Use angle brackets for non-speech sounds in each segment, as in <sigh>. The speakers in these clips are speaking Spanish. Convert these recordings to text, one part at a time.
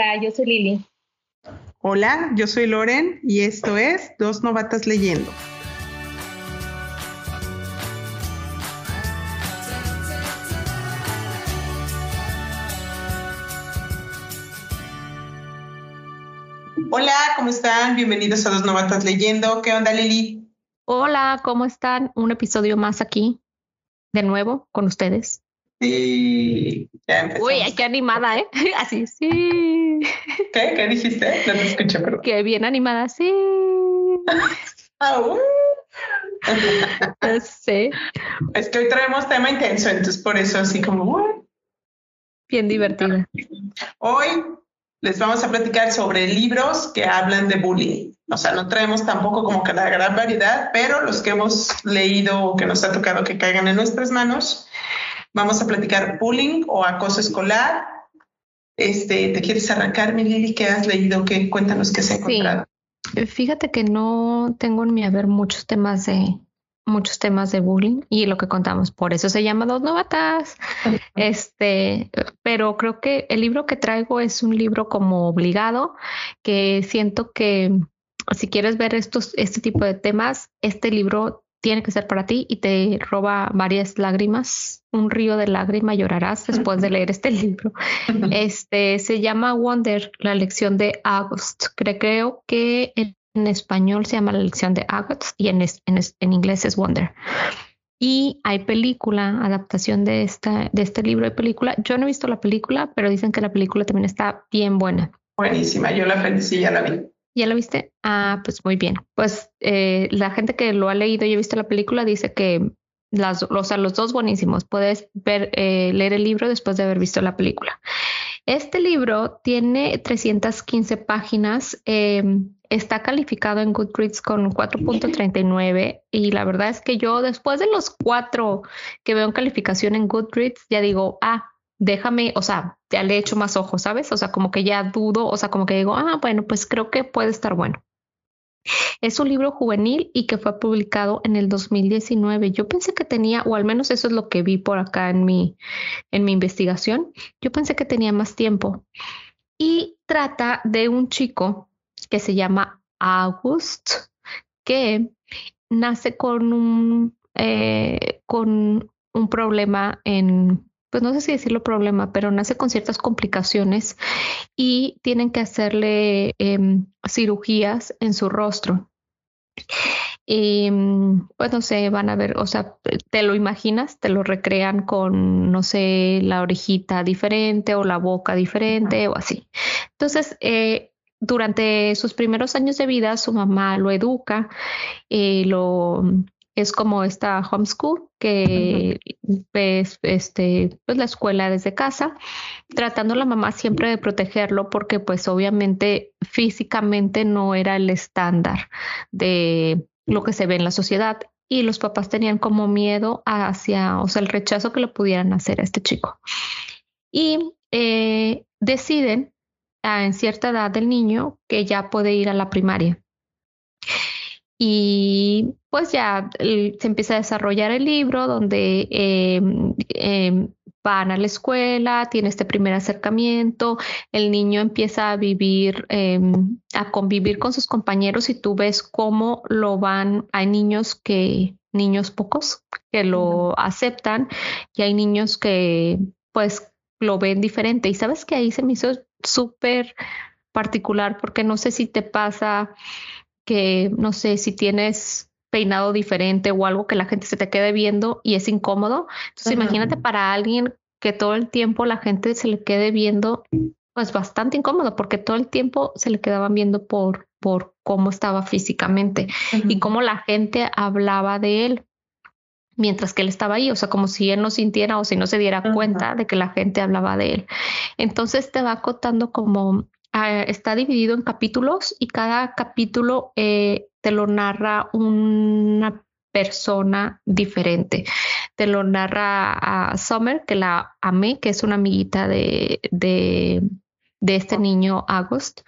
Hola, yo soy Lili. Hola, yo soy Loren y esto es Dos Novatas Leyendo. Hola, ¿cómo están? Bienvenidos a Dos Novatas Leyendo. ¿Qué onda, Lili? Hola, ¿cómo están? Un episodio más aquí, de nuevo, con ustedes. Sí, ya Uy, qué animada, ¿eh? <laughs> Así, sí. ¿Qué? ¿Qué dijiste? No te escuché, pero. Qué bien animada, sí. <laughs> Ah, uh. <laughs> sí. Es que hoy traemos tema intenso, entonces por eso así como. Bien divertida. Hoy les vamos a platicar sobre libros que hablan de bullying. O sea, no traemos tampoco como que la gran variedad, pero los que hemos leído o que nos ha tocado que caigan en nuestras manos Vamos a platicar bullying o acoso escolar. Este, ¿Te quieres arrancar, mi Lili? ¿Qué has leído? ¿Qué? Cuéntanos qué se ha encontrado. Sí. Fíjate que no tengo en mi haber muchos temas de muchos temas de bullying y lo que contamos, por eso se llama Dos Novatas. Este, pero creo que el libro que traigo es un libro como obligado, que siento que si quieres ver estos, este tipo de temas, este libro tiene que ser para ti y te roba varias lágrimas, un río de lágrimas llorarás después de leer este <laughs> libro. Este se llama Wonder, la lección de August. Creo que en, español se llama la lección de August y en, en, inglés es Wonder. Y hay película, adaptación de, esta, de este libro de película. Yo no he visto la película, pero dicen que la película también está bien buena. Buenísima, yo la sí ya la vi. ¿Ya lo viste? Ah, pues muy bien. Pues eh, la gente que lo ha leído y ha visto la película dice que las, o sea, los dos buenísimos. Puedes ver, eh, leer el libro después de haber visto la película. Este libro tiene 315 páginas. Em, está calificado en Goodreads con 4.39 y la verdad es que yo después de los cuatro que veo en calificación en Goodreads ya digo, ah, déjame, o sea, ya le echo más ojos, ¿sabes? O sea, como que ya dudo, o sea, como que digo, ah, bueno, pues creo que puede estar bueno. Es un libro juvenil y que fue publicado en el 2019. Yo pensé que tenía, o al menos eso es lo que vi por acá en mi, en mi investigación, yo pensé que tenía más tiempo. Y trata de un chico que se llama August, que nace con un, eh, con un problema en pues no sé si decirlo problema, pero nace con ciertas complicaciones y tienen que hacerle em, cirugías en su rostro. Y, pues no sé, van a ver, o sea, te lo imaginas, te lo recrean con, no sé, la orejita diferente o la boca diferente o así. Entonces, eh, durante sus primeros años de vida, su mamá lo educa, eh, lo es como esta homeschool que es este pues la escuela desde casa tratando la mamá siempre de protegerlo porque pues obviamente físicamente no era el estándar de lo que se ve en la sociedad y los papás tenían como miedo hacia o sea el rechazo que le pudieran hacer a este chico. Y eh, deciden en cierta edad del niño que ya puede ir a la primaria y pues ya se empieza a desarrollar el libro donde em, em, van a la escuela, tiene este primer acercamiento, el niño empieza a vivir, em, a convivir con sus compañeros y tú ves cómo lo van, hay niños que, niños pocos, que lo aceptan y hay niños que pues lo ven diferente. Y sabes que ahí se me hizo súper particular porque no sé si te pasa que, no sé, si tienes peinado diferente o algo que la gente se te quede viendo y es incómodo. Entonces, imagínate para alguien que todo el tiempo la gente se le quede viendo, pues bastante incómodo, porque todo el tiempo se le quedaban viendo por, por cómo estaba físicamente y cómo la gente hablaba de él mientras que él estaba ahí, o sea, como si él no sintiera o si no se diera cuenta de que la gente hablaba de él. Entonces te va acotando como Ah, está dividido en capítulos y cada capítulo eh, te lo narra una persona diferente. Te lo narra a Summer, que la amé, que es una amiguita de, de, este niño August.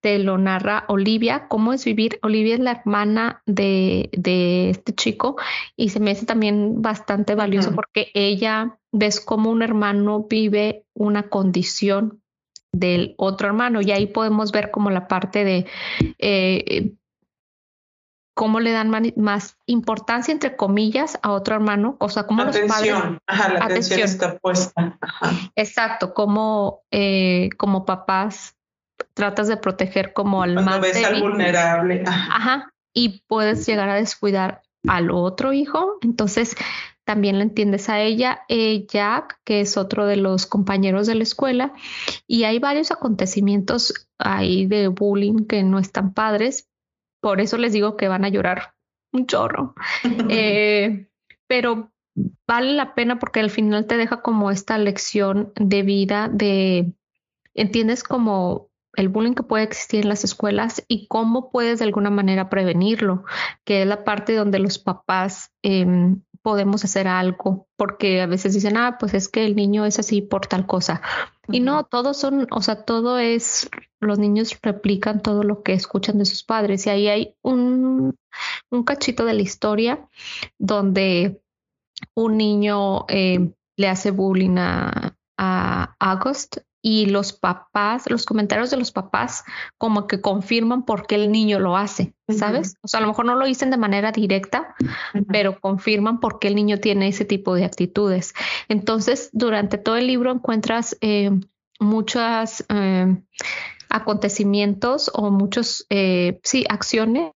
Te lo narra Olivia, cómo es vivir. Olivia es la hermana de, de este chico y se me hace también bastante valioso porque ella ves cómo un hermano vive una condición del otro hermano. Y ahí podemos ver como la parte de eh, cómo le dan más importancia, entre comillas, a otro hermano, o sea, cómo los padres... Ajá, la atención, está puesta. Exacto, como, eh, como papás tratas de proteger como al Cuando ves al vulnerable. Ajá. y puedes llegar a descuidar al otro hijo, entonces también la entiendes a ella, eh, Jack, que es otro de los compañeros de la escuela, y hay varios acontecimientos ahí de bullying que no están padres, por eso les digo que van a llorar un chorro. <laughs> Eh, pero vale la pena porque al final te deja como esta lección de vida de, entiendes como el bullying que puede existir en las escuelas y cómo puedes de alguna manera prevenirlo, que es la parte donde los papás em, podemos hacer algo, porque a veces dicen, ah, pues es que el niño es así por tal cosa. Y no, todos son, o sea, todo es, los niños replican todo lo que escuchan de sus padres. Y ahí hay un, un cachito de la historia donde un niño eh, le hace bullying a, a August y los papás, los comentarios de los papás como que confirman por qué el niño lo hace, ¿sabes? O sea, a lo mejor no lo dicen de manera directa, pero confirman por qué el niño tiene ese tipo de actitudes. Entonces, durante todo el libro encuentras eh, muchos eh, acontecimientos o muchos, eh, sí, acciones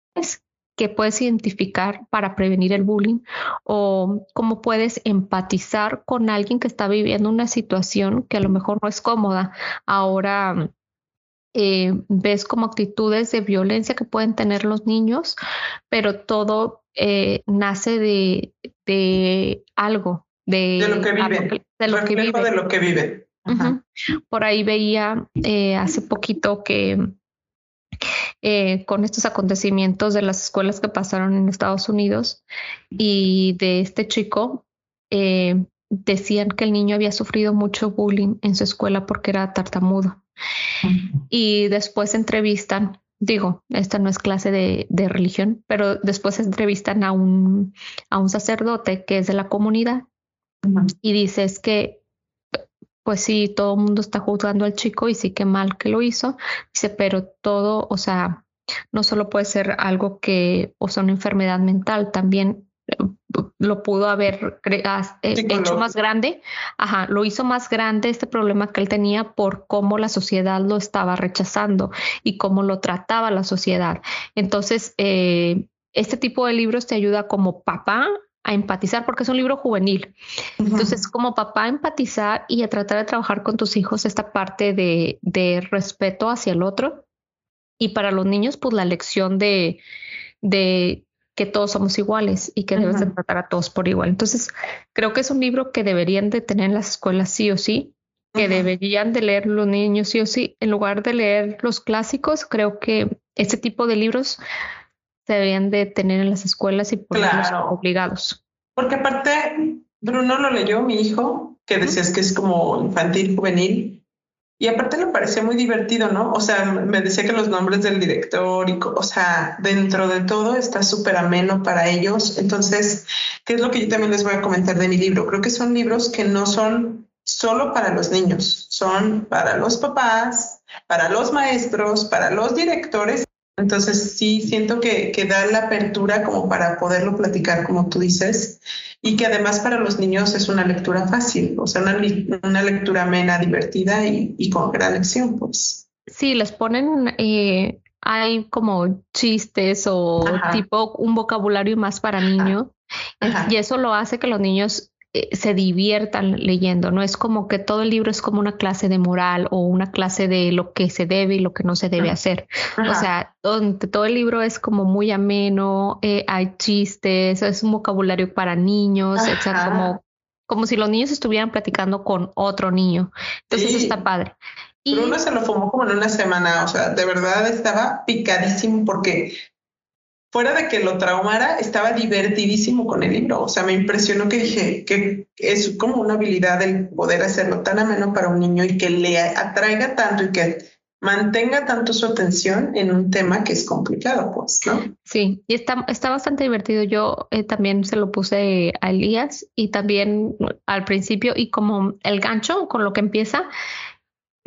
que puedes identificar para prevenir el bullying o cómo puedes empatizar con alguien que está viviendo una situación que a lo mejor no es cómoda. Ahora eh, ves como actitudes de violencia que pueden tener los niños, pero todo eh, nace de, de, algo, de, lo que viven. De lo que viven. De lo que viven. Por ahí veía eh, hace poquito que eh, con estos acontecimientos de las escuelas que pasaron en Estados Unidos y de este chico, eh, decían que el niño había sufrido mucho bullying en su escuela porque era tartamudo. Y después entrevistan, digo, esta no es clase de, de religión, pero después entrevistan a un, a un sacerdote que es de la comunidad y dice es que pues sí, todo el mundo está juzgando al chico y sí que mal que lo hizo. Dice, pero todo, o sea, no solo puede ser algo que, o sea, una enfermedad mental, también eh, lo pudo haber eh, hecho más grande. Ajá, lo hizo más grande este problema que él tenía por cómo la sociedad lo estaba rechazando y cómo lo trataba la sociedad. Entonces, eh, este tipo de libros te ayuda como papá a empatizar porque es un libro juvenil. Entonces, como papá, empatizar y a tratar de trabajar con tus hijos esta parte de, de respeto hacia el otro. Y para los niños, pues la lección de, de que todos somos iguales y que debes de tratar a todos por igual. Entonces, creo que es un libro que deberían de tener en las escuelas sí o sí, que deberían de leer los niños sí o sí. En lugar de leer los clásicos, creo que este tipo de libros deberían de tener en las escuelas y ponerlos obligados. Porque aparte, Bruno lo leyó, mi hijo, que decías que es como infantil, juvenil, y aparte le parecía muy divertido, ¿no? O sea, me decía que los nombres del director y, o sea, dentro de todo está súper ameno para ellos. Entonces, ¿qué es lo que yo también les voy a comentar de mi libro? Creo que son libros que no son solo para los niños, son para los papás, para los maestros, para los directores entonces sí siento que, que, da la apertura como para poderlo platicar, como tú dices, y que además para los niños es una lectura fácil, o sea, una, una lectura amena, divertida y, y, con gran lección, pues. Sí, les ponen, eh, hay como chistes o tipo un vocabulario más para niños, y eso lo hace que los niños eh, se diviertan leyendo, no es como que todo el libro es como una clase de moral o una clase de lo que se debe y lo que no se debe hacer. O sea, todo, el libro es como muy ameno, eh, hay chistes, es un vocabulario para niños, o sea, como, como si los niños estuvieran platicando con otro niño. Entonces eso está padre. Y uno se lo fumó como en una semana, o sea, de verdad estaba picadísimo porque fuera de que lo traumara, estaba divertidísimo con el libro. O sea, me impresionó que dije que es como una habilidad el poder hacerlo tan ameno para un niño y que le atraiga tanto y que mantenga tanto su atención en un tema que es complicado, pues, ¿no? Sí, y está, está bastante divertido. Yo eh, también se lo puse a Elías y también al principio y como el gancho con lo que empieza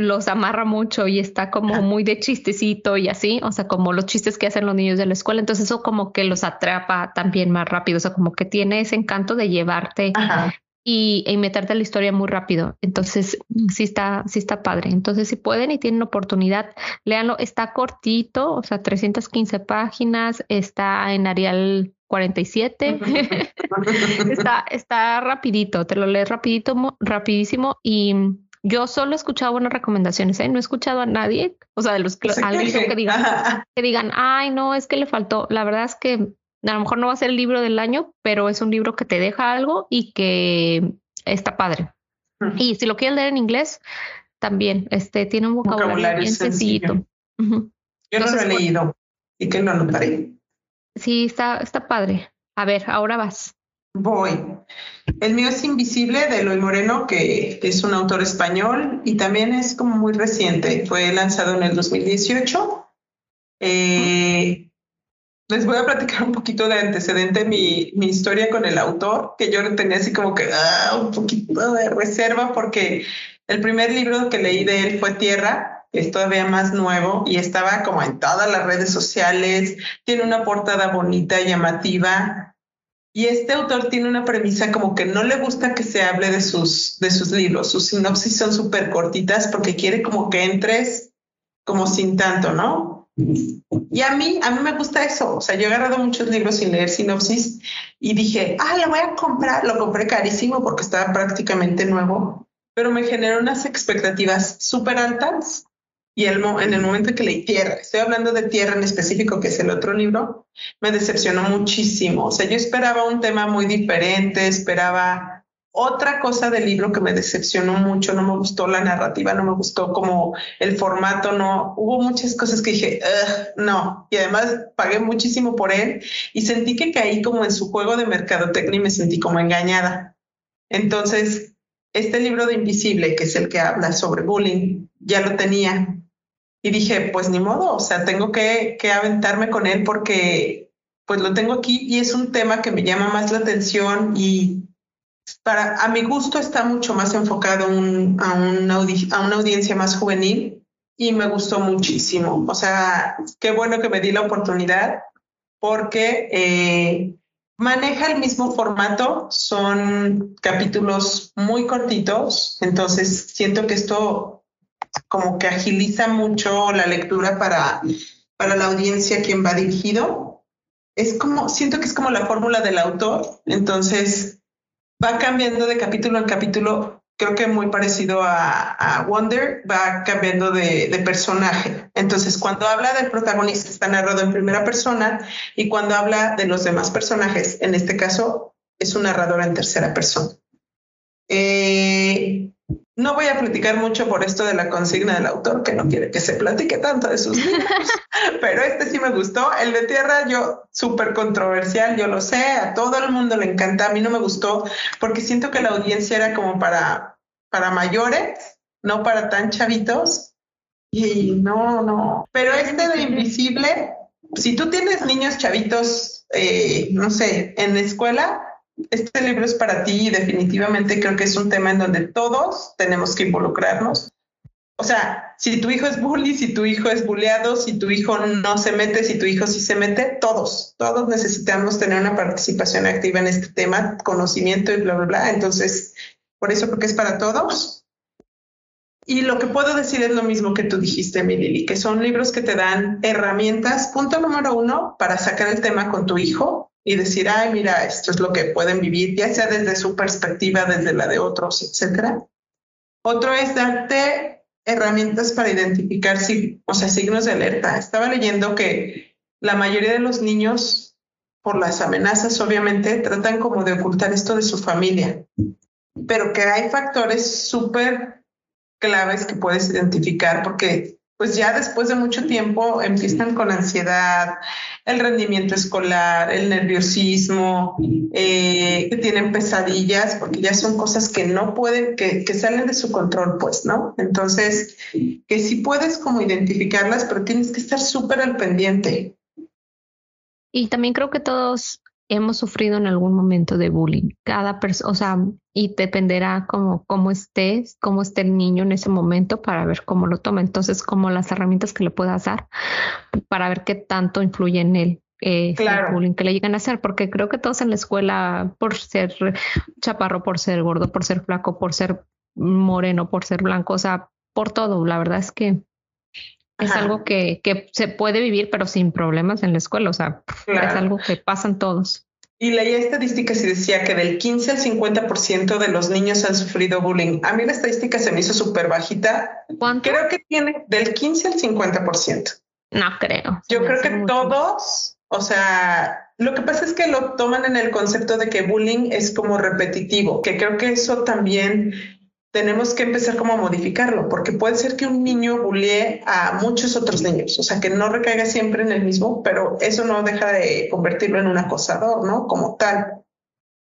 los amarra mucho y está como muy de chistecito y así, o sea, como los chistes que hacen los niños de la escuela, entonces eso como que los atrapa también más rápido, o sea, como que tiene ese encanto de llevarte y, y meterte a la historia muy rápido. Entonces, sí está, sí está padre. Entonces, si pueden y tienen oportunidad, léanlo. Está cortito, o sea, 315 páginas, está en Arial 47. <laughs> está, está rapidito, te lo lees rapidito, rapidísimo y yo solo he escuchado buenas recomendaciones, ¿eh? no he escuchado a nadie, o sea, de los que, que <laughs> digan, que digan, ay, no, es que le faltó. La verdad es que a lo mejor no va a ser el libro del año, pero es un libro que te deja algo y que está padre. Y si lo quieres leer en inglés, también este, tiene un vocabulario, bien sencillito. Yo no lo he leído y que lo anotaré. Sí, está, está padre. A ver, ahora vas. Voy. El mío es Invisible de Eloy Moreno, que es un autor español y también es como muy reciente. Fue lanzado en el 2018. Eh, les voy a platicar un poquito de antecedente mi, mi historia con el autor, que yo tenía así como que ah, un poquito de reserva porque el primer libro que leí de él fue Tierra, es todavía más nuevo y estaba como en todas las redes sociales, tiene una portada bonita, llamativa, y este autor tiene una premisa como que no le gusta que se hable de sus, de sus libros. Sus sinopsis son súper cortitas porque quiere como que entres como sin tanto, ¿no? Y a mí, a mí me gusta eso. O sea, yo he agarrado muchos libros sin leer sinopsis y dije, ah, lo voy a comprar. Lo compré carísimo porque estaba prácticamente nuevo, pero me generó unas expectativas súper altas y el, en el momento que leí Tierra, estoy hablando de Tierra en específico, que es el otro libro, me decepcionó muchísimo. O sea, yo esperaba un tema muy diferente, esperaba otra cosa del libro que me decepcionó mucho, no me gustó la narrativa, no me gustó como el formato, no, hubo muchas cosas que dije, no, y además pagué muchísimo por él y sentí que caí como en su juego de mercadotecnia y me sentí como engañada. Entonces, este libro de Invisible, que es el que habla sobre bullying, ya lo tenía y dije, pues ni modo, o sea, tengo que, que, aventarme con él porque pues lo tengo aquí y es un tema que me llama más la atención y para, a mi gusto está mucho más enfocado un, a, una a una audiencia más juvenil y me gustó muchísimo. O sea, qué bueno que me di la oportunidad porque eh, maneja el mismo formato, son capítulos muy cortitos, entonces siento que esto como que agiliza mucho la lectura para, para la audiencia quien va dirigido. Es como, siento que es como la fórmula del autor, entonces va cambiando de capítulo en capítulo, creo que muy parecido a, Wonder, va cambiando de, de, personaje. Entonces, cuando habla del protagonista está narrado en primera persona y cuando habla de los demás personajes, en este caso, es un narrador en tercera persona. Eh, no voy a platicar mucho por esto de la consigna del autor, que no quiere que se platique tanto de sus libros, <laughs> pero este sí me gustó. El de Tierra, yo súper controversial, yo lo sé, a todo el mundo le encanta, a mí no me gustó, porque siento que la audiencia era como para, para mayores, no para tan chavitos. Y no, no. Pero este de Invisible, si tú tienes niños chavitos, eh, no sé, en la escuela, este libro es para ti y definitivamente creo que es un tema en donde todos tenemos que involucrarnos. O sea, si tu hijo es bully, si tu hijo es bulleado, si tu hijo no se mete, si tu hijo sí se mete, todos, todos necesitamos tener una participación activa en este tema, conocimiento y bla, bla, bla. Entonces, por eso porque es para todos. Y lo que puedo decir es lo mismo que tú dijiste, Milili, que son libros que te dan herramientas, punto número uno, para sacar el tema con tu hijo, y decir, ay, mira, esto es lo que pueden vivir, ya sea desde su perspectiva, desde la de otros, etcétera. Otro es darte herramientas para identificar, o sea, signos de alerta. Estaba leyendo que la mayoría de los niños, por las amenazas, obviamente, tratan como de ocultar esto de su familia, pero que hay factores súper claves que puedes identificar porque pues ya después de mucho tiempo empiezan con ansiedad, el rendimiento escolar, el nerviosismo, eh, que tienen pesadillas, porque ya son cosas que no pueden, que, salen de su control, pues, ¿no? Entonces, que sí puedes como identificarlas, pero tienes que estar súper al pendiente. Y también creo que todos hemos sufrido en algún momento de bullying. Cada persona, o sea, y dependerá como cómo estés, cómo esté el niño en ese momento para ver cómo lo toma. Entonces, como las herramientas que le puedas dar para ver qué tanto influye en él. Eh, el bullying que le llegan a hacer, porque creo que todos en la escuela, por ser chaparro, por ser gordo, por ser flaco, por ser moreno, por ser blanco, o sea, por todo, la verdad es que es algo que, que, se puede vivir, pero sin problemas en la escuela. O sea, es algo que pasan todos. Y leía estadísticas y decía que del 15 al 50% de los niños han sufrido bullying. A mí la estadística se me hizo súper bajita. ¿Cuánto? Creo que tiene del 15 al 50%. No creo. Yo creo que todos, o sea, lo que pasa es que lo toman en el concepto de que bullying es como repetitivo, que creo que eso también tenemos que empezar como a modificarlo, porque puede ser que un niño bulee a muchos otros niños, o sea, que no recaiga siempre en el mismo, pero eso no deja de convertirlo en un acosador, ¿no? Como tal.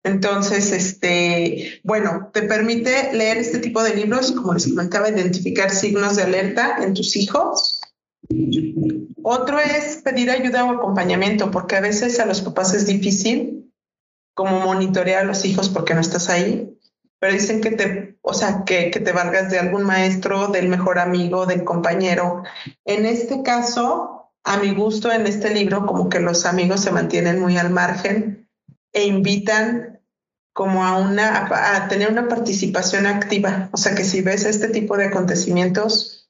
Entonces, este, bueno, te permite leer este tipo de libros, como les comentaba, identificar signos de alerta en tus hijos. Otro es pedir ayuda o acompañamiento, porque a veces a los papás es difícil como monitorear a los hijos porque no estás ahí pero dicen que te, o sea, que, te valgas de algún maestro, del mejor amigo, del compañero. En este caso, a mi gusto, en este libro, como que los amigos se mantienen muy al margen e invitan como a una, a tener una participación activa. O sea, que si ves este tipo de acontecimientos,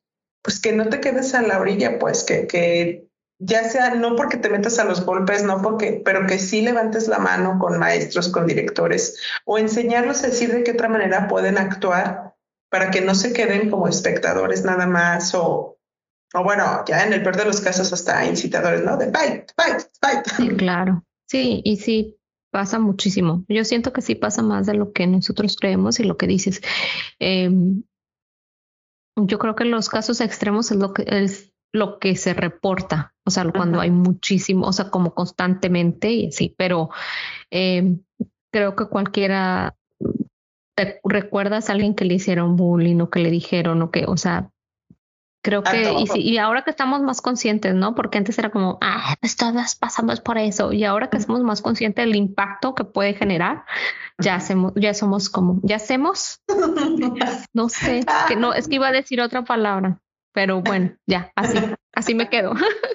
pues que no te quedes a la orilla, pues que, que ya sea no porque te metas a los golpes, no porque, pero que sí levantes la mano con maestros, con directores o enseñarlos a decir de qué otra manera pueden actuar para que no se queden como espectadores nada más o, o bueno, ya en el peor de los casos hasta incitadores, ¿no? De fight, fight, fight. Sí, claro. Sí, y sí, pasa muchísimo. Yo siento que sí pasa más de lo que nosotros creemos y lo que dices. Em, yo creo que los casos extremos es lo que es lo que se reporta, o sea, cuando hay muchísimo, o sea, como constantemente y así, pero eh, creo que cualquiera te recuerdas a alguien que le hicieron bullying o que le dijeron o que, o sea, creo que, y, y, ahora que estamos más conscientes, ¿no? Porque antes era como, ah, pues todas pasamos por eso, y ahora que somos más conscientes del impacto que puede generar, ya hacemos, ya somos como, ya hacemos, <laughs> no sé, que no, es que iba a decir otra palabra. Pero bueno, ya, así, así me quedo.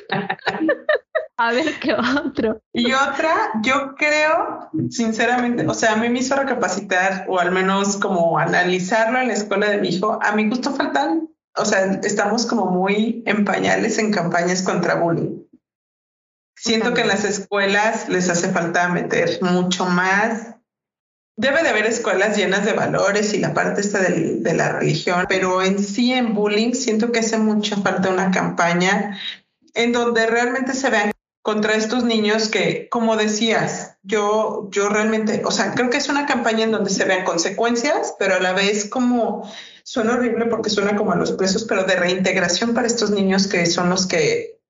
<laughs> A ver qué otro. Y otra, yo creo, sinceramente, o sea, a mí me hizo recapacitar o al menos como analizarlo en la escuela de mi hijo. A mi gusto faltan, o sea, estamos como muy en pañales en campañas contra bullying. Siento que en las escuelas les hace falta meter mucho más Debe de haber escuelas llenas de valores y la parte esta de, la religión, pero en sí en bullying siento que hace mucha falta una campaña en donde realmente se vean contra estos niños que, como decías, yo, yo realmente, o sea, creo que es una campaña en donde se vean consecuencias, pero a la vez como suena horrible porque suena como a los presos, pero de reintegración para estos niños que son los que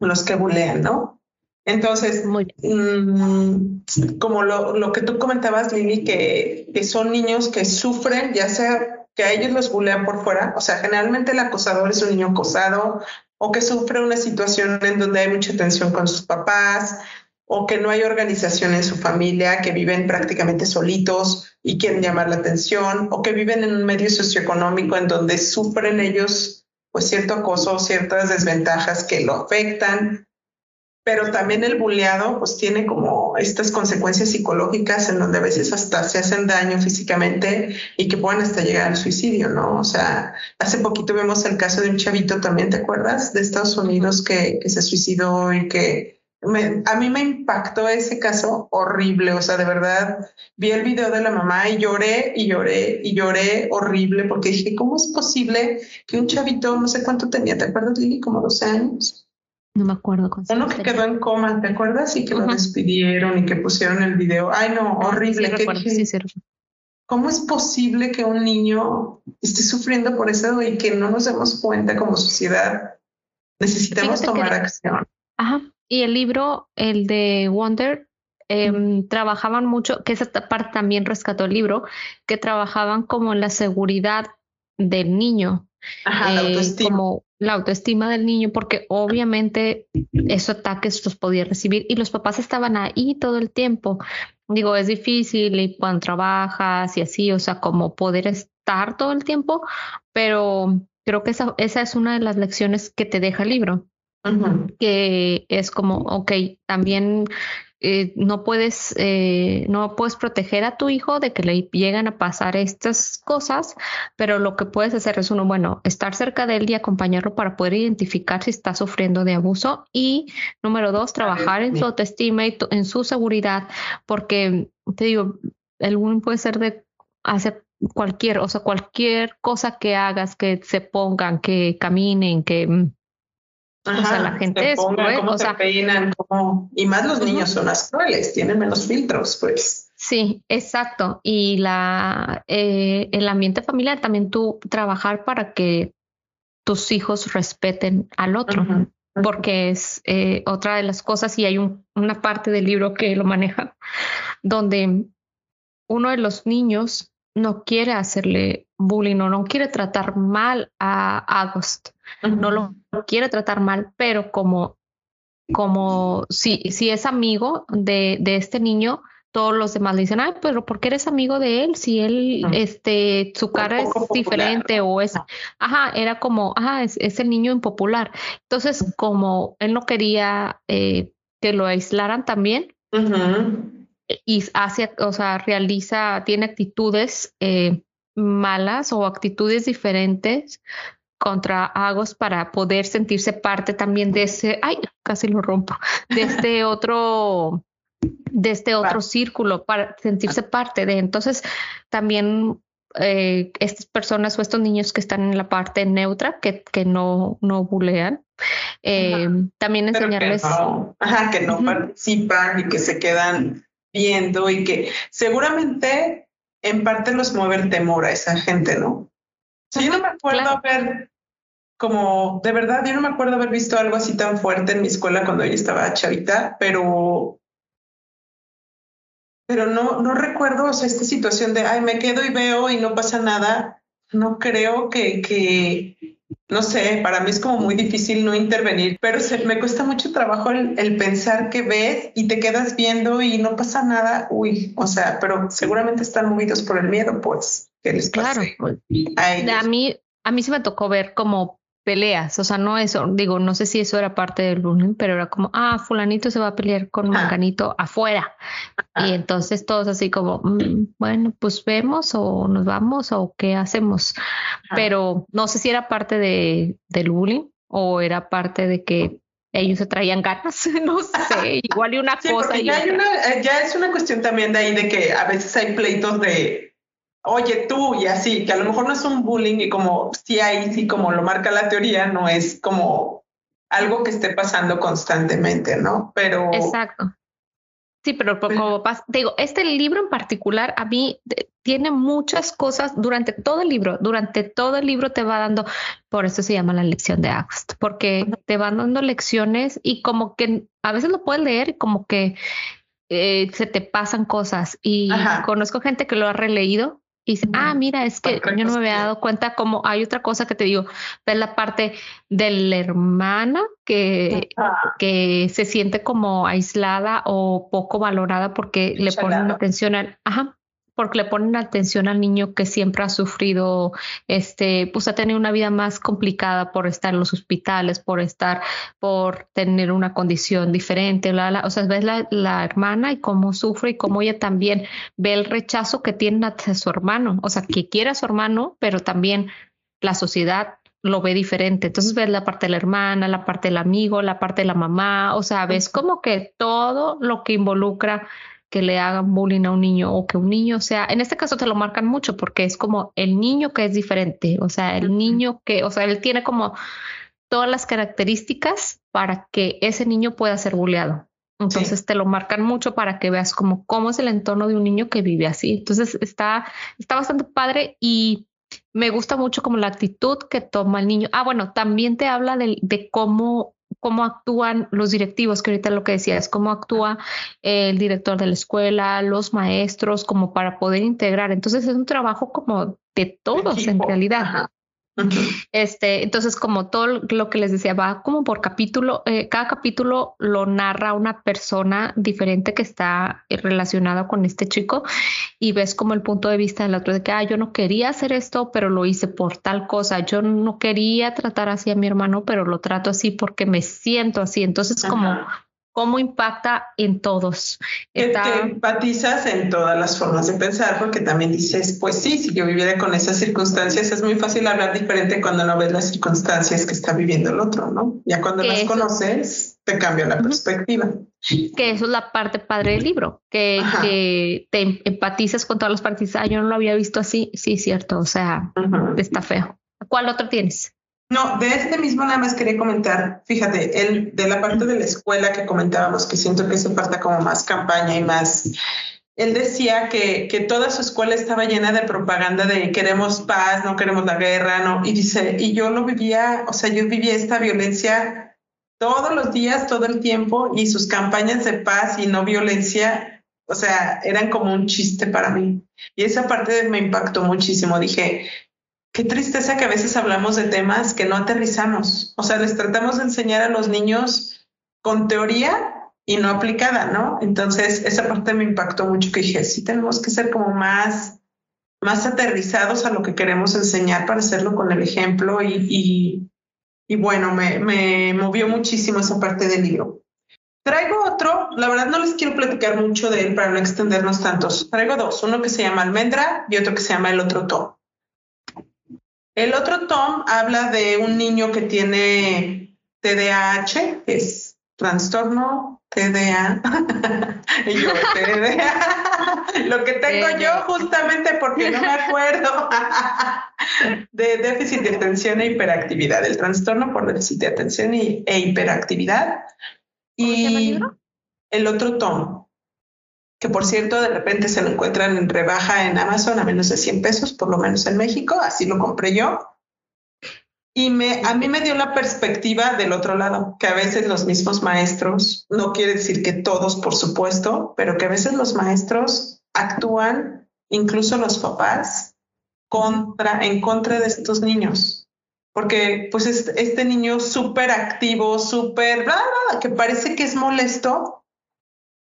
los que bulean, ¿no? Entonces, mm, como lo, que tú comentabas, Lili, que, que son niños que sufren, ya sea que a ellos los bulean por fuera, o sea, generalmente el acosador es un niño acosado o que sufre una situación en donde hay mucha tensión con sus papás o que no hay organización en su familia, que viven prácticamente solitos y quieren llamar la atención o que viven en un medio socioeconómico en donde sufren ellos pues cierto acoso, ciertas desventajas que lo afectan pero también el buleado pues tiene como estas consecuencias psicológicas en donde a veces hasta se hacen daño físicamente y que pueden hasta llegar al suicidio, ¿no? O sea, hace poquito vemos el caso de un chavito también, ¿te acuerdas? De Estados Unidos que, que se suicidó y que a mí me impactó ese caso horrible, o sea, de verdad, vi el video de la mamá y lloré y lloré y lloré horrible porque dije, ¿cómo es posible que un chavito, no sé cuánto tenía, ¿te acuerdas, Lili? Como 12 años no me acuerdo. Con Uno que quedó en coma, ¿te acuerdas? Y que lo despidieron y que pusieron el video. Ay, no, horrible. ¿Cómo es posible que un niño esté sufriendo por eso y que no nos demos cuenta como sociedad? Necesitamos tomar acción. Ajá. Y el libro, el de Wonder, em, trabajaban mucho, que esa parte también rescató el libro, que trabajaban como en la seguridad del niño. Ajá, la eh, autoestima. Como la autoestima del niño, porque obviamente esos ataques los podía recibir y los papás estaban ahí todo el tiempo. Digo, es difícil y cuando trabajas y así, o sea, como poder estar todo el tiempo, pero creo que esa, esa es una de las lecciones que te deja el libro. Que es como, ok, también eh, no puedes eh, no puedes proteger a tu hijo de que le llegan a pasar estas cosas, pero lo que puedes hacer es uno, bueno, estar cerca de él y acompañarlo para poder identificar si está sufriendo de abuso y número dos, trabajar en su autoestima y en su seguridad, porque te digo, el bullying puede ser de hacer cualquier, o sea, cualquier cosa que hagas, que se pongan, que caminen, que mm, o sea, la gente es cómo se peinan, y más los niños son más crueles, tienen menos filtros, pues. Sí, exacto. Y la eh, el ambiente familiar también tú trabajar para que tus hijos respeten al otro, porque es eh, otra de las cosas y hay una parte del libro que lo maneja, donde uno de los niños no quiere hacerle bullying o no quiere tratar mal a August, no lo quiere tratar mal, pero como, como si, si es amigo de, de este niño, todos los demás le dicen, ay, pero ¿por qué eres amigo de él? Si él, este, su cara es diferente o es, ajá, era como, ajá, es, el niño impopular. Entonces, como él no quería eh, que lo aislaran también, y hace, o sea, realiza, tiene actitudes eh, malas o actitudes diferentes contra Agos para poder sentirse parte también de ese, ay, casi lo rompo, de este <laughs> otro, de este otro círculo, para sentirse parte de. Entonces, también eh, estas personas o estos niños que están en la parte neutra, que, que no, no bulean, eh, también enseñarles. Que no, ajá, que no participan y que se quedan viendo y que seguramente en parte los mueve el temor a esa gente, ¿no? yo no me acuerdo haber, como, de verdad, yo no me acuerdo haber visto algo así tan fuerte en mi escuela cuando yo estaba chavita, pero, pero no, no recuerdo, o sea, esta situación de, ay, me quedo y veo y no pasa nada. No creo que, que, no sé, para mí es como muy difícil no intervenir, pero se, me cuesta mucho trabajo el, pensar que ves y te quedas viendo y no pasa nada. Uy, o sea, pero seguramente están movidos por el miedo, pues, que les Claro. A, a mí, a mí se me tocó ver como peleas, o sea, no eso, digo, no sé si eso era parte del bullying, pero era como, ah, fulanito se va a pelear con manganito afuera. Y entonces todos así como, mm, bueno, pues vemos o nos vamos o qué hacemos. Pero no sé si era parte de, del bullying o era parte de que ellos se traían ganas, <laughs> no sé, igual y una cosa. Y ya, eh, ya es una cuestión también de ahí de que a veces hay pleitos de oye tú y así, que a lo mejor no es un bullying y como sí hay, sí como lo marca la teoría, no es como algo que esté pasando constantemente, ¿no? Pero... Exacto. Sí, pero como pasa, digo, este libro en particular a mí tiene muchas cosas durante todo el libro, durante todo el libro te va dando, por eso se llama la lección de Axt, porque te van dando lecciones y como que a veces lo puedes leer y como que eh, se te pasan cosas y conozco gente que lo ha releído y dice, ah, mira, es que yo no me había dado cuenta como hay otra cosa que te digo, es la parte de la hermana que, que se siente como aislada o poco valorada porque le ponen atención al, ajá, porque le ponen atención al niño que siempre ha sufrido, este, pues ha tenido una vida más complicada por estar en los hospitales, por estar, por tener una condición diferente, la, o sea, ves la, la, hermana y cómo sufre y cómo ella también ve el rechazo que tiene hacia su hermano, o sea, que quiere a su hermano, pero también la sociedad lo ve diferente. Entonces ves la parte de la hermana, la parte del amigo, la parte de la mamá, o sea, ves como que todo lo que involucra que le hagan bullying a un niño o que un niño sea, en este caso te lo marcan mucho porque es como el niño que es diferente, o sea, el niño que, o sea, él tiene como todas las características para que ese niño pueda ser bulleado. Entonces te lo marcan mucho para que veas como cómo es el entorno de un niño que vive así. Entonces está, está bastante padre y me gusta mucho como la actitud que toma el niño. Ah, bueno, también te habla de, de cómo cómo actúan los directivos, que ahorita lo que decía es cómo actúa el director de la escuela, los maestros, como para poder integrar. Entonces es un trabajo como de todos en realidad. Este, entonces, como todo lo que les decía, va como por capítulo, eh, cada capítulo lo narra una persona diferente que está relacionada con este chico y ves como el punto de vista del otro de que, ah, yo no quería hacer esto, pero lo hice por tal cosa, yo no quería tratar así a mi hermano, pero lo trato así porque me siento así. Entonces, como cómo impacta en todos. Es que empatizas en todas las formas de pensar, porque también dices, pues sí, si yo viviera con esas circunstancias, es muy fácil hablar diferente cuando no ves las circunstancias que está viviendo el otro, ¿no? Ya cuando las conoces, te cambia la perspectiva. Que eso es la parte padre del libro, que, que te empatizas con todas las partes. Ah, yo no lo había visto así. Sí, cierto. O sea, está feo. ¿Cuál otro tienes? No, de este mismo nada más quería comentar, fíjate, el, de la parte de la escuela que comentábamos, que siento que se falta como más campaña y más, él decía que, que, toda su escuela estaba llena de propaganda de queremos paz, no queremos la guerra, no, y dice, y yo lo vivía, o sea, yo vivía esta violencia todos los días, todo el tiempo, y sus campañas de paz y no violencia, o sea, eran como un chiste para mí. Y esa parte me impactó muchísimo. Dije, qué tristeza que a veces hablamos de temas que no aterrizamos. O sea, les tratamos de enseñar a los niños con teoría y no aplicada, ¿no? Entonces, esa parte me impactó mucho que dije, sí tenemos que ser como más, más aterrizados a lo que queremos enseñar para hacerlo con el ejemplo y, y, bueno, me, me movió muchísimo esa parte del libro. Traigo otro, la verdad no les quiero platicar mucho de él para no extendernos tantos. Traigo dos, uno que se llama Almendra y otro que se llama El Otro Tom. El otro Tom habla de un niño que tiene TDAH, que es trastorno TDA. <laughs> y yo, TDA. <laughs> Lo que tengo yo justamente porque no me acuerdo <laughs> de déficit de atención e hiperactividad, el trastorno por déficit de atención e hiperactividad. y el otro Tom que por cierto de repente se lo encuentran en rebaja en Amazon a menos de 100 pesos, por lo menos en México, así lo compré yo. Y me, a mí me dio la perspectiva del otro lado, que a veces los mismos maestros, no quiere decir que todos, por supuesto, pero que a veces los maestros actúan, incluso los papás, contra, en contra de estos niños. Porque pues este, este niño súper activo, súper, que parece que es molesto,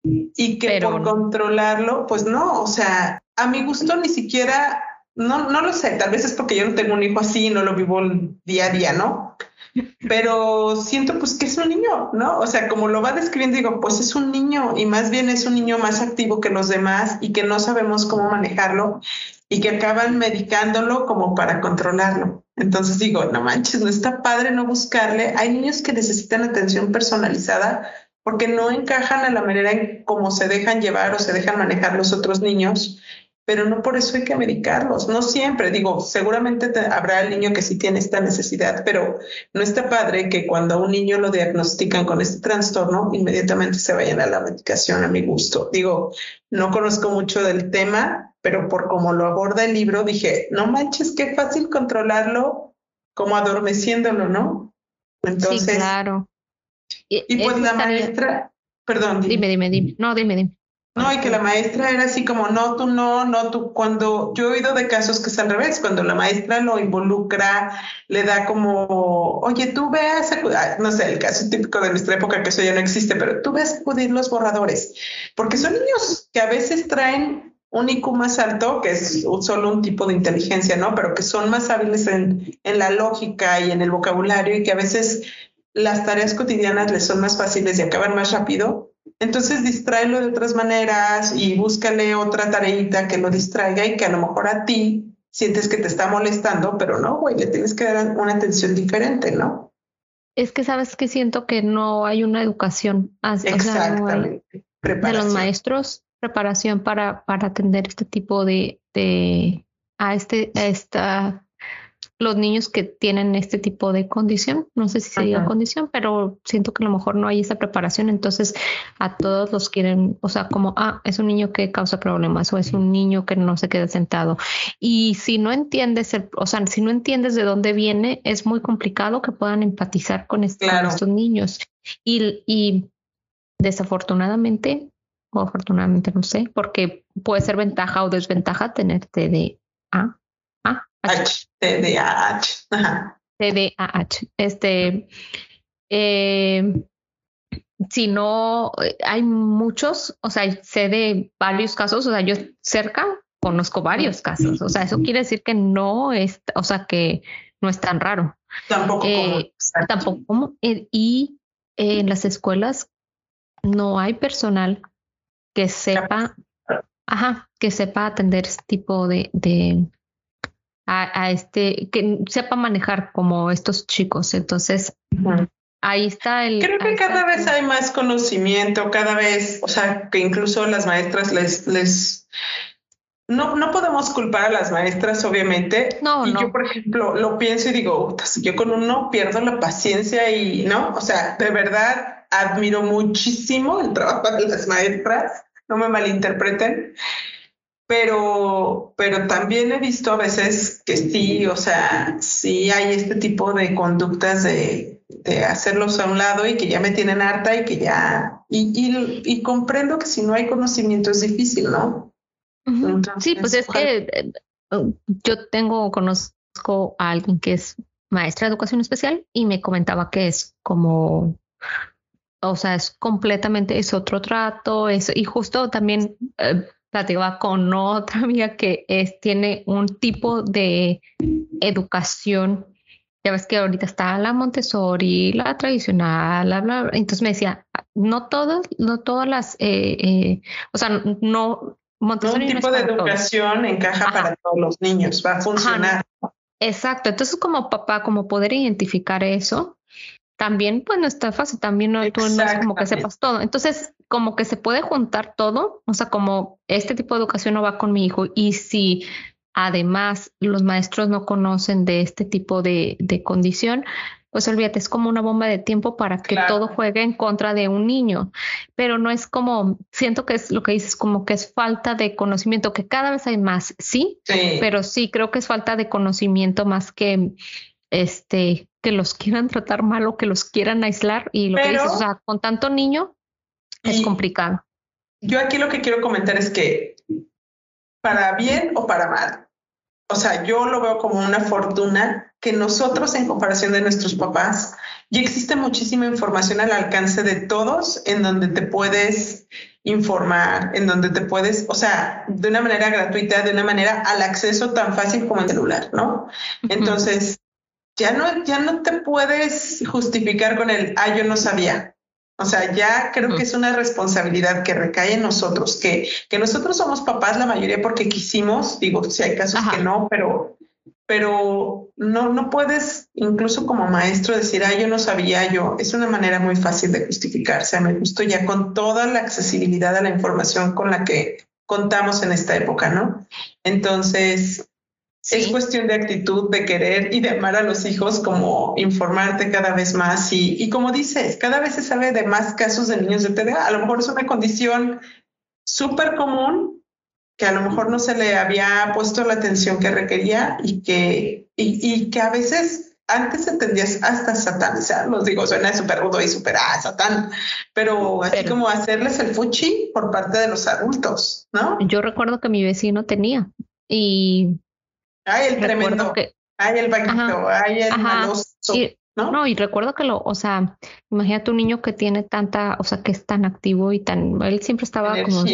y que por controlarlo, pues no, o sea, a mi gusto ni siquiera, no, no lo sé, tal vez es porque yo no tengo un hijo así y no lo vivo día a día, ¿no? Pero siento pues que es un niño, ¿no? O sea, como lo va describiendo, digo, pues es un niño y más bien es un niño más activo que los demás y que no sabemos cómo manejarlo y que acaban medicándolo como para controlarlo. Entonces digo, no manches, no está padre no buscarle. Hay niños que necesitan atención personalizada porque no encajan a la manera en cómo se dejan llevar o se dejan manejar los otros niños, pero no por eso hay que medicarlos. No siempre, digo, seguramente habrá el niño que sí tiene esta necesidad, pero no está padre que cuando a un niño lo diagnostican con este trastorno, inmediatamente se vayan a la medicación a mi gusto. Digo, no conozco mucho del tema, pero por cómo lo aborda el libro, dije, no manches, qué fácil controlarlo como adormeciéndolo, ¿no? Entonces, sí, claro y, pues la maestra, perdón. Dime. dime, dime, No, dime, dime. No, y que la maestra era así como, no, tú no, no, tú, cuando yo he oído de casos que es al revés, cuando la maestra lo involucra, le da como, oye, tú veas, no sé, el caso típico de nuestra época, que eso ya no existe, pero tú ves acudir los borradores, porque son niños que a veces traen un IQ más alto, que es solo un tipo de inteligencia, ¿no? Pero que son más hábiles en, en la lógica y en el vocabulario y que a veces las tareas cotidianas les son más fáciles y acaban más rápido, entonces distráelo de otras maneras y búscale otra tareita que lo distraiga y que a lo mejor a ti sientes que te está molestando, pero no, güey, le tienes que dar una atención diferente, ¿no? Es que sabes que siento que no hay una educación Exactamente. de los maestros, preparación para, para atender este tipo de, de a este, a esta los niños que tienen este tipo de condición, no sé si se diga condición, pero siento que a lo mejor no hay esa preparación, entonces a todos los quieren, o sea, como, ah, es un niño que causa problemas o es un niño que no se queda sentado. Y si no entiendes, el, o sea, si no entiendes de dónde viene, es muy complicado que puedan empatizar con, este, estos niños. Y, y desafortunadamente, o afortunadamente, no sé, porque puede ser ventaja o desventaja tenerte de H, TDAH. Ajá. TDAH. Este, eh, si no, hay muchos, o sea, sé de varios casos, o sea, yo cerca conozco varios casos, o sea, eso quiere decir que no es, o sea, que no es tan raro. Tampoco eh, Tampoco como, eh, y en las escuelas no hay personal que sepa, ajá, que sepa atender este tipo de, de a, este, que sepa manejar como estos chicos. Entonces, ahí está el. Creo que cada vez hay más conocimiento, cada vez, o sea, que incluso las maestras les, les no, no podemos culpar a las maestras, obviamente. No, y no. yo, por ejemplo, lo pienso y digo, si yo con uno pierdo la paciencia y, ¿no? O sea, de verdad admiro muchísimo el trabajo de las maestras, no me malinterpreten, pero, pero también he visto a veces que sí, o sea, sí hay este tipo de conductas de, de hacerlos a un lado y que ya me tienen harta y que ya, y, y, y comprendo que si no hay conocimiento es difícil, ¿no? sí, pues es que eh, yo tengo, conozco a alguien que es maestra de educación especial y me comentaba que es como, o sea, es completamente, es otro trato, es, y justo también eh, platicaba con otra amiga que es, tiene un tipo de educación. Ya ves que ahorita está la Montessori, la tradicional, bla, bla, Entonces me decía, no todas, no todas las, eh, eh, o sea, no, Montessori un tipo de educación encaja para todos los niños, va a funcionar. Exacto, entonces como papá, como poder identificar eso, también pues no está fácil, también no, tú no es como que sepas todo. Entonces, como que se puede juntar todo, o sea, como este tipo de educación no va con mi hijo y si además los maestros no conocen de este tipo de, de condición, pues olvídate, es como una bomba de tiempo para que todo juegue en contra de un niño, pero no es como, siento que es lo que dices, como que es falta de conocimiento, que cada vez hay más, sí, pero sí creo que es falta de conocimiento más que este que los quieran tratar mal o que los quieran aislar y lo que dices, o sea, con tanto niño es complicado. Yo aquí lo que quiero comentar es que para bien o para mal, o sea, yo lo veo como una fortuna que nosotros en comparación de nuestros papás, ya existe muchísima información al alcance de todos en donde te puedes informar, en donde te puedes, o sea, de una manera gratuita, de una manera al acceso tan fácil como el celular, ¿no? Entonces, ya no, ya no te puedes justificar con el, ah, yo no sabía. O sea, ya creo que es una responsabilidad que recae en nosotros, que, que nosotros somos papás la mayoría porque quisimos, digo, si hay casos que no, pero, pero no, no puedes incluso como maestro decir, ah, yo no sabía yo. Es una manera muy fácil de justificarse. Me gustó ya con toda la accesibilidad a la información con la que contamos en esta época, ¿no? Entonces, es cuestión de actitud, de querer y de amar a los hijos, como informarte cada vez más. Y, y como dices, cada vez se sabe de más casos de niños de TDA. A lo mejor es una condición súper común que a lo mejor no se le había puesto la atención que requería y que, y, y que a veces antes entendías hasta satanizarlos, digo, suena súper rudo y súper, ah, satán, pero así como hacerles el fuchi por parte de los adultos, ¿no? Yo recuerdo que mi vecino tenía y Ay, el tremendo. Que, ay, el vaquito, ay, el maloso. ¿no? ¿no? y recuerdo que lo, o sea, imagínate un niño que tiene tanta, o sea, que es tan activo y tan, él siempre estaba como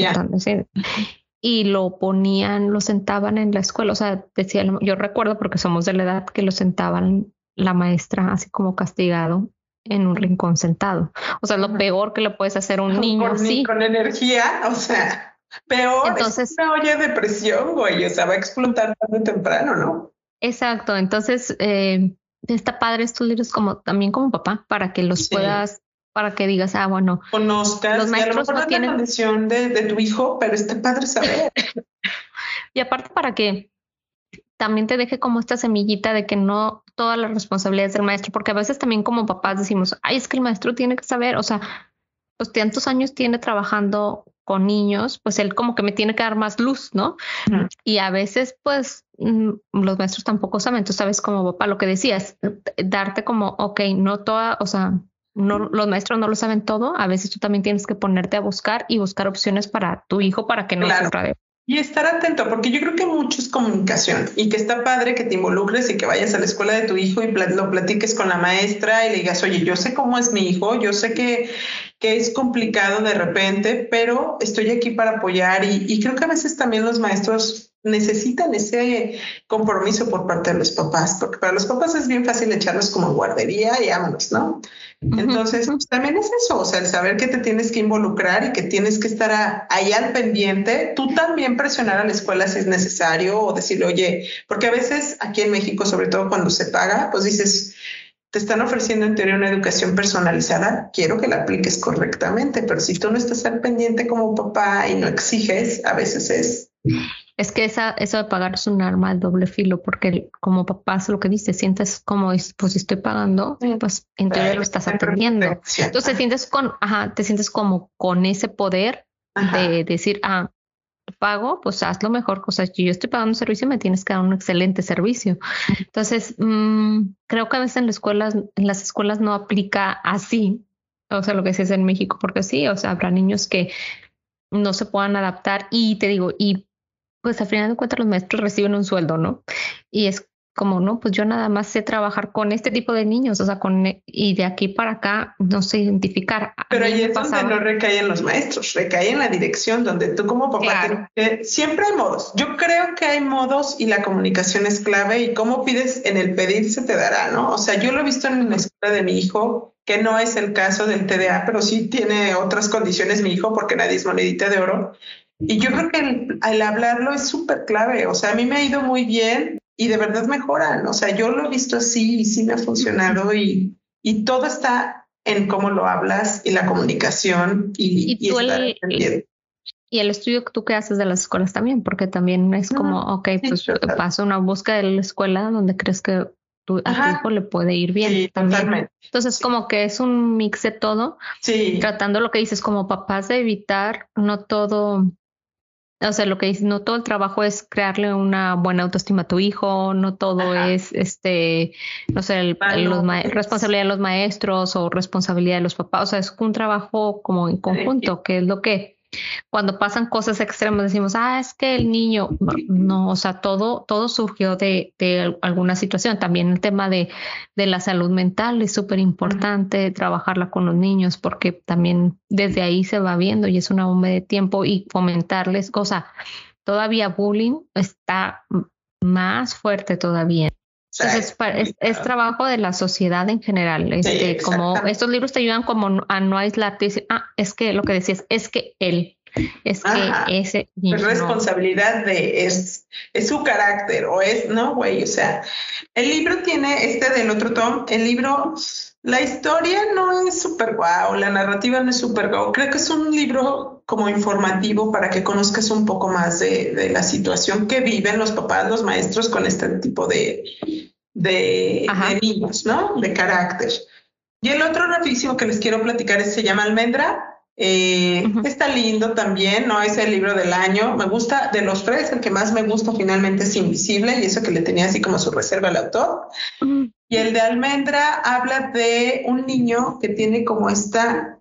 y lo ponían, lo sentaban en la escuela, o sea, decía, yo recuerdo porque somos de la edad que lo sentaban la maestra así como castigado en un rincón sentado. O sea, lo peor que le puedes hacer a un <laughs> niño así. Con energía, o sea. Peor, entonces, es una olla de presión, güey, o sea, va a explotar tarde temprano, ¿no? Exacto, entonces eh, está padre estos libros como también como papá, para que los puedas, para que digas, ah, bueno, conozcas, los maestros no tienen la condición de, de, tu hijo, pero está padre saber. <laughs> y aparte para que también te deje como esta semillita de que no todas las responsabilidades del maestro, porque a veces también como papás decimos, ay, es que el maestro tiene que saber, o sea, pues tantos años tiene trabajando con niños, pues él como que me tiene que dar más luz, ¿no? Y a veces, pues, mm, los maestros tampoco saben, tú sabes como papá lo que decías, darte como, ok, no toda, o sea, no, los maestros no lo saben todo, a veces tú también tienes que ponerte a buscar y buscar opciones para tu hijo para que no claro. Y estar atento, porque yo creo que mucho es comunicación y que está padre que te involucres y que vayas a la escuela de tu hijo y lo platiques con la maestra y le digas, oye, yo sé cómo es mi hijo, yo sé que, que es complicado de repente, pero estoy aquí para apoyar y, y creo que a veces también los maestros necesitan ese compromiso por parte de los papás, porque para los papás es bien fácil echarlos como guardería y vámonos, ¿no? Entonces, pues, también es eso, o sea, el saber que te tienes que involucrar y que tienes que estar ahí al pendiente, tú también presionar a la escuela si es necesario o decirle, oye, porque a veces aquí en México, sobre todo cuando se paga, pues dices, te están ofreciendo en teoría una educación personalizada, quiero que la apliques correctamente, pero si tú no estás al pendiente como papá y no exiges, a veces es es que esa, eso de pagar es un arma de doble filo, porque como papás lo que dices, sientes como, pues si estoy pagando, pues en teoría lo estás atendiendo. Entonces te sientes con, ajá, te sientes como con ese poder de decir, ah, pago, pues haz lo mejor, cosa si yo estoy pagando un servicio, me tienes que dar un excelente servicio. Entonces, mmm, creo que a veces en las escuelas, en las escuelas no aplica así, o sea, lo que se hace en México, porque sí, o sea, habrá niños que no se puedan adaptar y te digo, y pues al final de cuentas los maestros reciben un sueldo, ¿no? Y es como, no, pues yo nada más sé trabajar con este tipo de niños, o sea, con, y de aquí para acá no sé identificar. Pero ahí es donde no recae en los maestros, recae en la dirección, donde tú como papá, siempre hay modos. Yo creo que hay modos y la comunicación es clave y cómo pides en el pedir se te dará, ¿no? O sea, yo lo he visto en la escuela de mi hijo, que no es el caso del TDA, pero sí tiene otras condiciones mi hijo porque nadie es monedita de oro. Y yo creo que el, hablarlo es súper clave. O sea, a mí me ha ido muy bien y de verdad mejoran. O sea, yo lo he visto así y sí me ha funcionado y, y todo está en cómo lo hablas y la comunicación y, y, el, y el estudio que tú que haces de las escuelas también, porque también es como, ok, pues pasa una búsqueda de la escuela donde crees que tu, a tu hijo le puede ir bien sí, también. Entonces, como que es un mix de todo, sí. tratando lo que dices como papás de evitar no todo o sea, lo que dice, no todo el trabajo es crearle una buena autoestima a tu hijo, no todo es, este, no sé, el, los responsabilidad de los maestros o responsabilidad de los papás, o sea, es un trabajo como en conjunto, que es lo que cuando pasan cosas extremas decimos, ah, es que el niño, no, o sea, todo, todo surgió de, de alguna situación. También el tema de, de la salud mental es súper importante, trabajarla con los niños, porque también desde ahí se va viendo y es una bomba de tiempo y fomentarles, cosa, todavía bullying está más fuerte todavía. Entonces, es, es, trabajo de la sociedad en general. Este, como estos libros te ayudan como a no aislarte y decir, ah, es que lo que decías, es que él, es que ese Es responsabilidad de, es, es su carácter o es, no, güey, o sea, el libro tiene este del otro tom, el libro, la historia no es súper guau, la narrativa no es súper guau, creo que es un libro como informativo para que conozcas un poco más de, de la situación que viven los papás, los maestros con este tipo de, de, niños, ¿no? De carácter. Y el otro rapidísimo que les quiero platicar es, se llama Almendra. Eh, está lindo también, ¿no? Es el libro del año. Me gusta, de los tres, el que más me gusta finalmente es Invisible y eso que le tenía así como su reserva al autor. Y el de Almendra habla de un niño que tiene como esta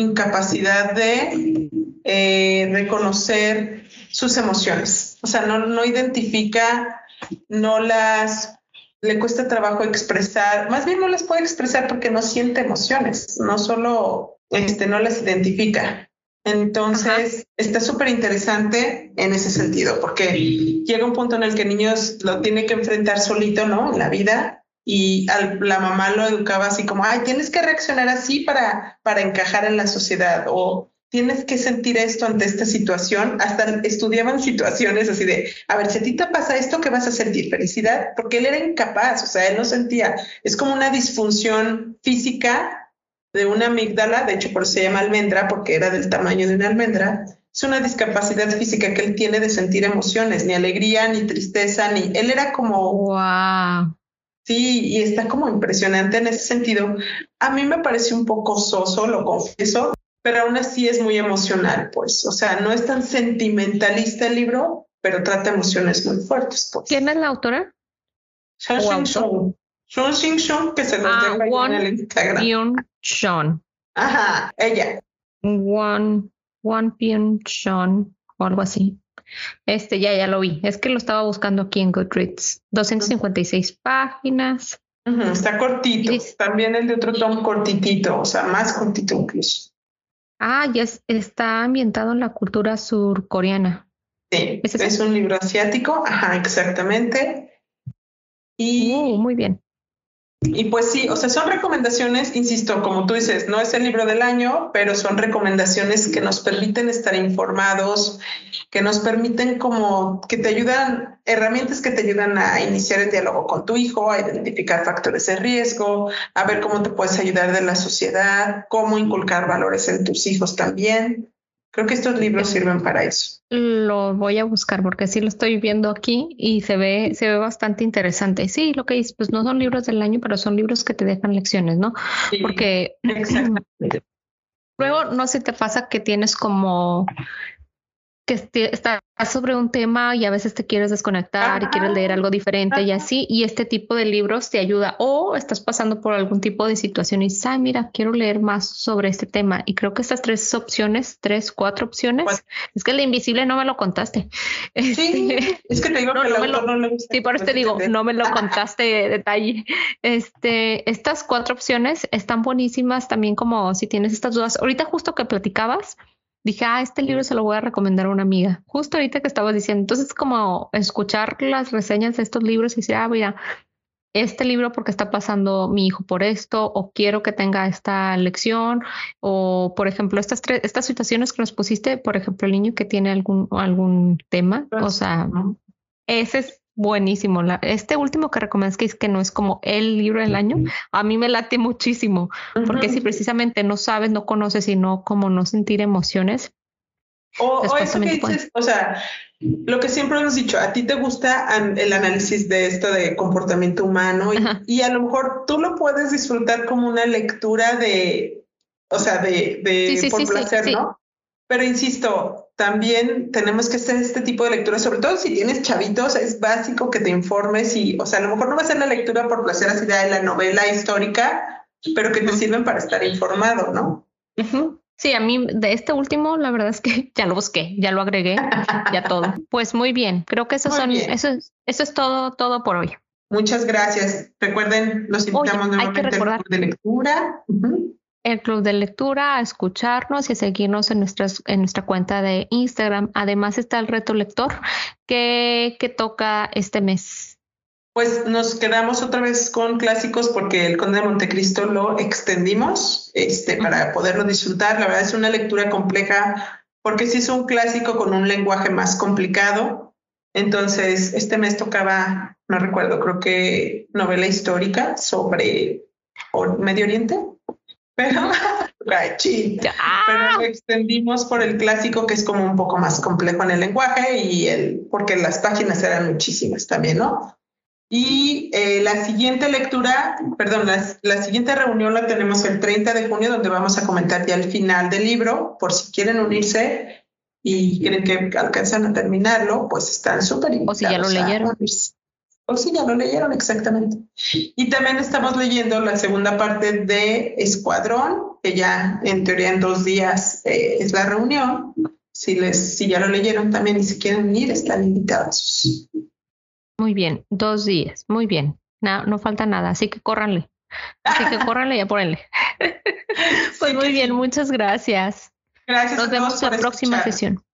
incapacidad de eh, reconocer sus emociones. O sea, no, no identifica, no las le cuesta trabajo expresar, más bien no las puede expresar porque no siente emociones, no solo este, no las identifica. Entonces, está súper interesante en ese sentido, porque llega un punto en el que el niño lo tiene que enfrentar solito, ¿no? En la vida, y la mamá lo educaba así como, ay, tienes que reaccionar así para, para encajar en la sociedad, o tienes que sentir esto ante esta situación. Hasta estudiaban situaciones así de, a ver, si a ti te pasa esto, ¿qué vas a sentir? Felicidad, porque él era incapaz, o sea, él no sentía, es como una disfunción física de una amígdala, de hecho por eso se llama almendra, porque era del tamaño de una almendra. Es una discapacidad física que él tiene de sentir emociones, ni alegría, ni tristeza, ni... Él era como... ¡Wow! Sí, y está como impresionante en ese sentido. A mí me parece un poco soso, lo confieso, pero aún así es muy emocional, pues. O sea, no es tan sentimentalista el libro, pero trata emociones muy fuertes. Pues. ¿Quién es la autora? Shun Shun. Shun Shun, que se nos ah, deja en el Instagram. Shun. Ajá, ella. One Pyun Shun, o algo así. Este, ya, ya lo vi. Es que lo estaba buscando aquí en Goodreads. 256 páginas. está cortito. También el de otro tom cortitito, o sea, más cortito incluso. Ah, ya está ambientado en la cultura surcoreana. Sí, ¿Es, un libro asiático, ajá, exactamente. Y uh, muy bien. Y pues sí, o sea, son recomendaciones, insisto, como tú dices, no es el libro del año, pero son recomendaciones que nos permiten estar informados, que nos permiten como que te ayudan, herramientas que te ayudan a iniciar el diálogo con tu hijo, a identificar factores de riesgo, a ver cómo te puedes ayudar de la sociedad, cómo inculcar valores en tus hijos también. Creo que estos libros sirven para eso. Lo voy a buscar porque sí lo estoy viendo aquí y se ve, se ve bastante interesante. Sí, lo que dices, pues no son libros del año, pero son libros que te dejan lecciones, ¿no? porque <clears throat> luego no sé te pasa que tienes como que estás sobre un tema y a veces te quieres desconectar y quieres leer algo diferente y así, y este tipo de libros te ayuda o estás pasando por algún tipo de situación y dices, ay, mira, quiero leer más sobre este tema. Y creo que estas tres opciones, tres, cuatro opciones, es que el invisible no me lo contaste. <laughs> Sí, este, es que te digo no, que no, no le Sí, por eso te digo, no me lo contaste de detalle. Este, estas cuatro opciones están buenísimas también como si tienes estas dudas. Ahorita justo que platicabas, dije, ah, este libro se lo voy a recomendar a una amiga. Justo ahorita que estabas diciendo, entonces como escuchar las reseñas de estos libros y decir, ah, mira, este libro porque está pasando mi hijo por esto, o quiero que tenga esta lección, o por ejemplo, estas tres, estas situaciones que nos pusiste, por ejemplo, el niño que tiene algún, algún tema, o sea, ese es buenísimo. este último que recomiendas que es que no es como el libro del año, a mí me late muchísimo, porque si precisamente no sabes, no conoces y no como no sentir emociones. O, eso que dices, o sea, lo que siempre hemos dicho, a ti te gusta el análisis de esto de comportamiento humano y, a lo mejor tú lo puedes disfrutar como una lectura de, o sea, de, de por placer, ¿no? Pero insisto, también tenemos que hacer este tipo de lectura, sobre todo si tienes chavitos, es básico que te informes y, o sea, a lo mejor no va a ser la lectura por placer así de la novela histórica, pero que te sirven para estar informado, ¿no? Sí, a mí de este último, la verdad es que <laughs> ya lo busqué, ya lo agregué, ya todo. Pues muy bien, creo que eso son, eso es, eso es todo, todo por hoy. Muchas gracias. Recuerden, los invitamos nuevamente a de lectura el club de lectura, a escucharnos y a seguirnos en, nuestras, en nuestra cuenta de Instagram. Además está el reto lector que, que toca este mes. Pues nos quedamos otra vez con clásicos porque el Conde de Montecristo lo extendimos este, para poderlo disfrutar. La verdad es una lectura compleja porque sí es un clásico con un lenguaje más complicado. Entonces, este mes tocaba, no recuerdo, creo que novela histórica sobre Medio Oriente pero, <laughs> pero lo extendimos por el clásico que es como un poco más complejo en el lenguaje y el, porque las páginas eran muchísimas también, ¿no? Y eh, la siguiente lectura, perdón, la, siguiente reunión la tenemos el 30 de junio, donde vamos a comentar ya el final del libro, por si quieren unirse y quieren que alcancen a terminarlo, pues están súper O si ya lo leyeron. O sí, ya lo leyeron exactamente. Y también estamos leyendo la segunda parte de Escuadrón, que ya en teoría en dos días eh, es la reunión. Si, les, si ya lo leyeron también y si quieren ir, están invitados. Muy bien, dos días, muy bien. No, no falta nada, así que córranle. Así que córranle y apórenle. <laughs> pues muy bien, muchas gracias. Gracias. Nos vemos en la próxima sesión.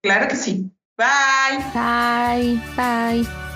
Claro que sí. Bye. Bye. Bye.